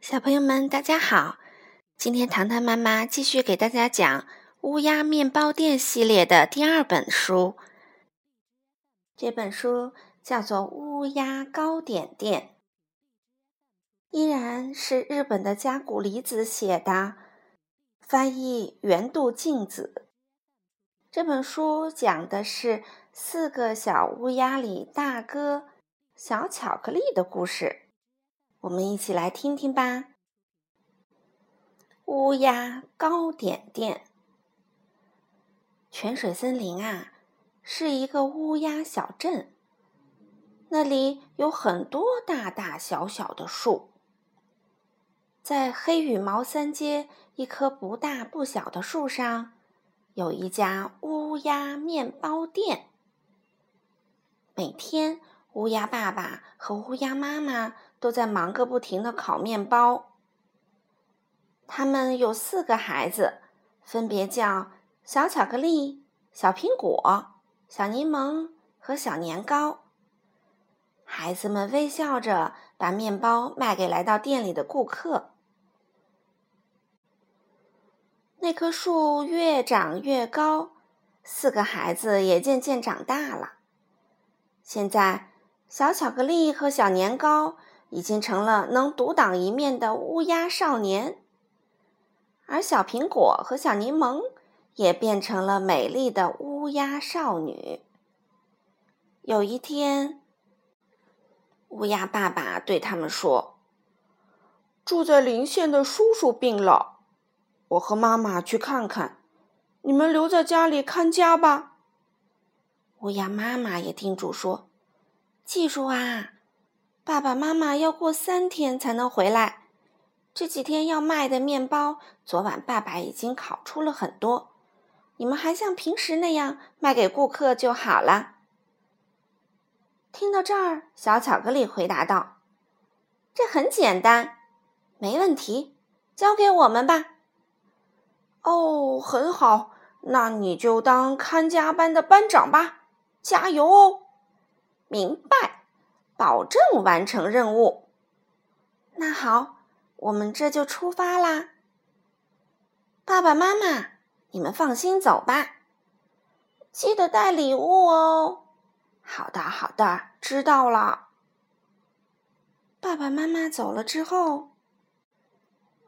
小朋友们，大家好！今天糖糖妈妈继续给大家讲《乌鸦面包店》系列的第二本书。这本书叫做《乌鸦糕点店》，依然是日本的加古里子写的，翻译原度静子。这本书讲的是四个小乌鸦里大哥小巧克力的故事。我们一起来听听吧。乌鸦糕点店，泉水森林啊，是一个乌鸦小镇。那里有很多大大小小的树。在黑羽毛三街一棵不大不小的树上，有一家乌鸦面包店。每天，乌鸦爸爸和乌鸦妈妈。都在忙个不停的烤面包。他们有四个孩子，分别叫小巧克力、小苹果、小柠檬和小年糕。孩子们微笑着把面包卖给来到店里的顾客。那棵树越长越高，四个孩子也渐渐长大了。现在，小巧克力和小年糕。已经成了能独当一面的乌鸦少年，而小苹果和小柠檬也变成了美丽的乌鸦少女。有一天，乌鸦爸爸对他们说：“住在邻县的叔叔病了，我和妈妈去看看，你们留在家里看家吧。”乌鸦妈妈也叮嘱说：“记住啊。”爸爸妈妈要过三天才能回来。这几天要卖的面包，昨晚爸爸已经烤出了很多。你们还像平时那样卖给顾客就好了。听到这儿，小巧克力回答道：“这很简单，没问题，交给我们吧。”哦，很好，那你就当看家班的班长吧，加油哦！明白。保证完成任务。那好，我们这就出发啦。爸爸妈妈，你们放心走吧，记得带礼物哦。好的，好的，知道了。爸爸妈妈走了之后，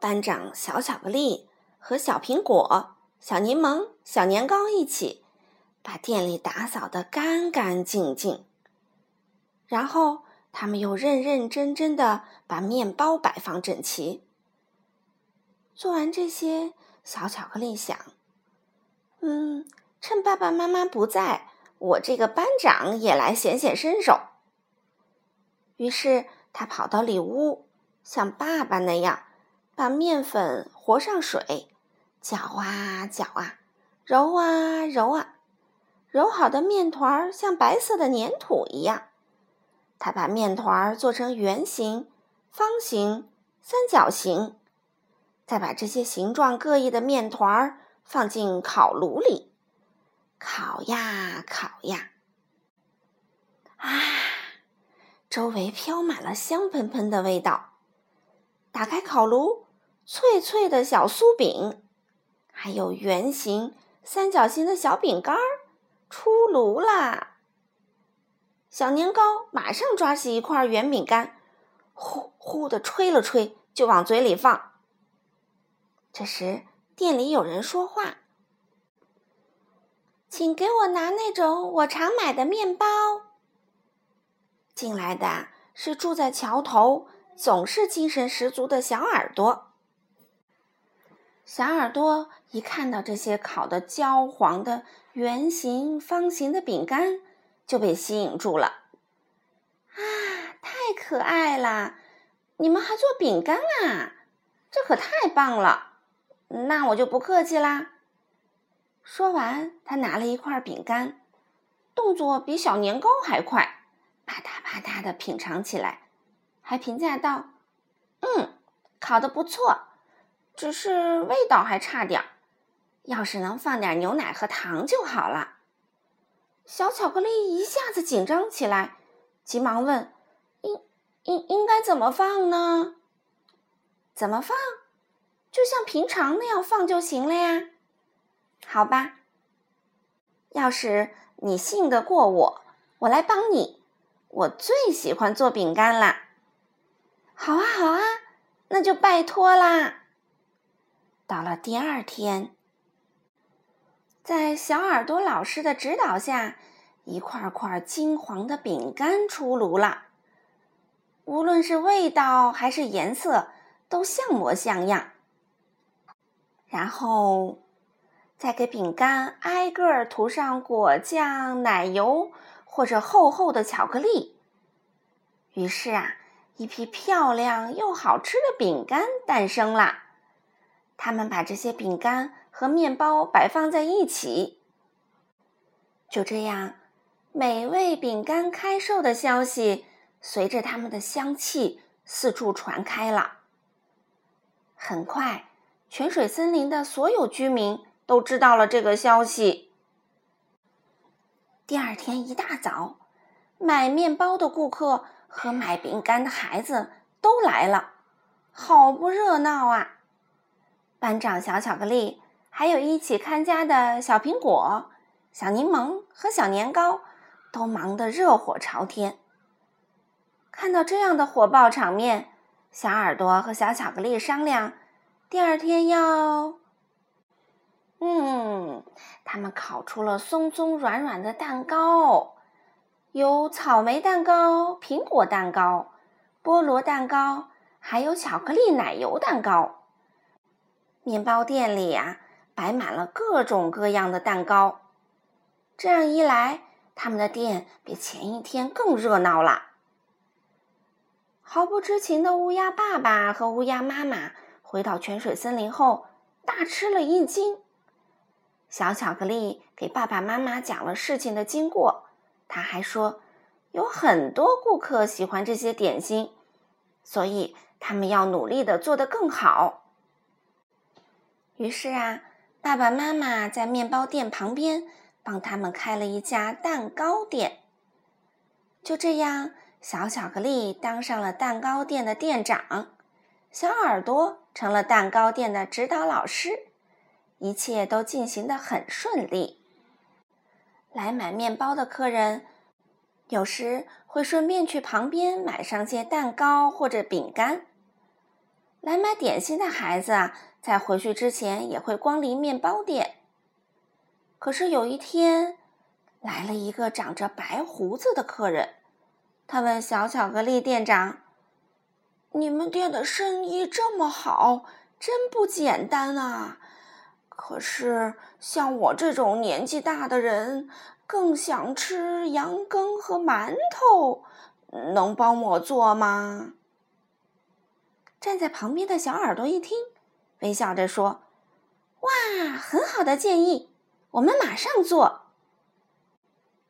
班长小巧克力和小苹果、小柠檬、小年糕一起把店里打扫得干干净净。然后，他们又认认真真的把面包摆放整齐。做完这些，小巧克力想：“嗯，趁爸爸妈妈不在，我这个班长也来显显身手。”于是，他跑到里屋，像爸爸那样，把面粉和上水，搅啊搅啊，揉啊揉啊，揉好的面团像白色的粘土一样。他把面团做成圆形、方形、三角形，再把这些形状各异的面团放进烤炉里，烤呀烤呀，啊，周围飘满了香喷喷的味道。打开烤炉，脆脆的小酥饼，还有圆形、三角形的小饼干儿出炉啦！小年糕马上抓起一块圆饼干，呼呼的吹了吹，就往嘴里放。这时，店里有人说话：“请给我拿那种我常买的面包。”进来的是住在桥头、总是精神十足的小耳朵。小耳朵一看到这些烤的焦黄的圆形、方形的饼干。就被吸引住了，啊，太可爱了！你们还做饼干啊？这可太棒了！那我就不客气啦。说完，他拿了一块饼干，动作比小年糕还快，啪嗒啪嗒的品尝起来，还评价道：“嗯，烤的不错，只是味道还差点儿，要是能放点牛奶和糖就好了。”小巧克力一下子紧张起来，急忙问：“应应应该怎么放呢？”怎么放？就像平常那样放就行了呀。好吧，要是你信得过我，我来帮你。我最喜欢做饼干啦。好啊，好啊，那就拜托啦。到了第二天，在小耳朵老师的指导下，一块块金黄的饼干出炉了。无论是味道还是颜色，都像模像样。然后，再给饼干挨个涂上果酱、奶油或者厚厚的巧克力。于是啊，一批漂亮又好吃的饼干诞生了。他们把这些饼干和面包摆放在一起。就这样，美味饼干开售的消息。随着它们的香气四处传开了。很快，泉水森林的所有居民都知道了这个消息。第二天一大早，买面包的顾客和买饼干的孩子都来了，好不热闹啊！班长小巧克力，还有一起看家的小苹果、小柠檬和小年糕，都忙得热火朝天。看到这样的火爆场面，小耳朵和小巧克力商量，第二天要……嗯，他们烤出了松松软软的蛋糕，有草莓蛋糕、苹果蛋糕、菠萝蛋糕，还有巧克力奶油蛋糕。面包店里呀，摆满了各种各样的蛋糕。这样一来，他们的店比前一天更热闹了。毫不知情的乌鸦爸爸和乌鸦妈妈回到泉水森林后，大吃了一惊。小巧克力给爸爸妈妈讲了事情的经过，他还说有很多顾客喜欢这些点心，所以他们要努力的做得更好。于是啊，爸爸妈妈在面包店旁边帮他们开了一家蛋糕店。就这样。小巧克力当上了蛋糕店的店长，小耳朵成了蛋糕店的指导老师，一切都进行的很顺利。来买面包的客人，有时会顺便去旁边买上些蛋糕或者饼干；来买点心的孩子啊，在回去之前也会光临面包店。可是有一天，来了一个长着白胡子的客人。他问小巧克力店长：“你们店的生意这么好，真不简单啊！可是像我这种年纪大的人，更想吃羊羹和馒头，能帮我做吗？”站在旁边的小耳朵一听，微笑着说：“哇，很好的建议，我们马上做。”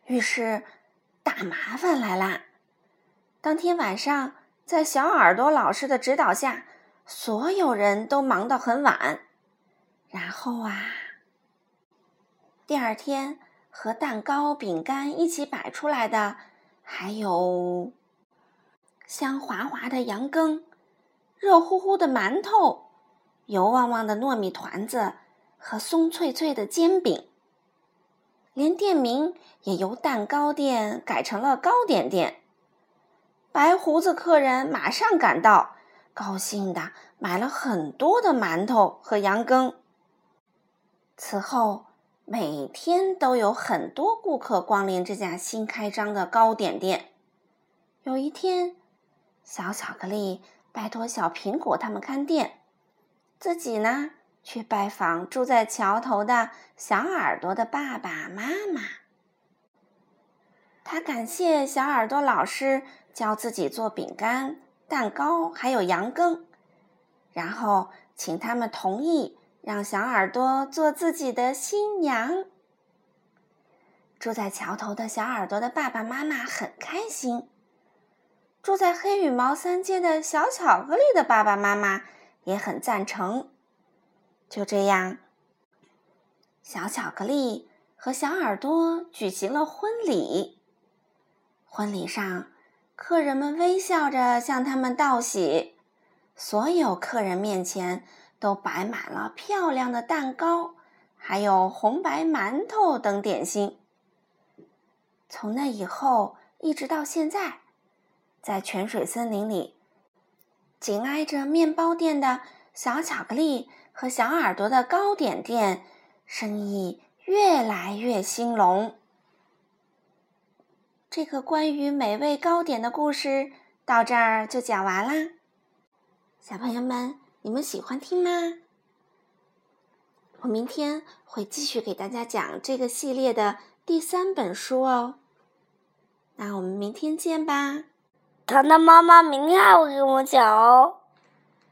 于是，大麻烦来啦。当天晚上，在小耳朵老师的指导下，所有人都忙到很晚。然后啊，第二天和蛋糕、饼干一起摆出来的，还有香滑滑的羊羹、热乎乎的馒头、油汪汪的糯米团子和松脆脆的煎饼。连店名也由蛋糕店改成了糕点店。白胡子客人马上赶到，高兴的买了很多的馒头和羊羹。此后，每天都有很多顾客光临这家新开张的糕点店。有一天，小巧克力拜托小苹果他们看店，自己呢去拜访住在桥头的小耳朵的爸爸妈妈。他感谢小耳朵老师。教自己做饼干、蛋糕，还有羊羹，然后请他们同意让小耳朵做自己的新娘。住在桥头的小耳朵的爸爸妈妈很开心，住在黑羽毛三街的小巧克力的爸爸妈妈也很赞成。就这样，小巧克力和小耳朵举行了婚礼。婚礼上。客人们微笑着向他们道喜，所有客人面前都摆满了漂亮的蛋糕，还有红白馒头等点心。从那以后一直到现在，在泉水森林里，紧挨着面包店的小巧克力和小耳朵的糕点店，生意越来越兴隆。这个关于美味糕点的故事到这儿就讲完啦。小朋友们，你们喜欢听吗？我明天会继续给大家讲这个系列的第三本书哦。那我们明天见吧。糖糖妈妈明天还会跟我讲哦。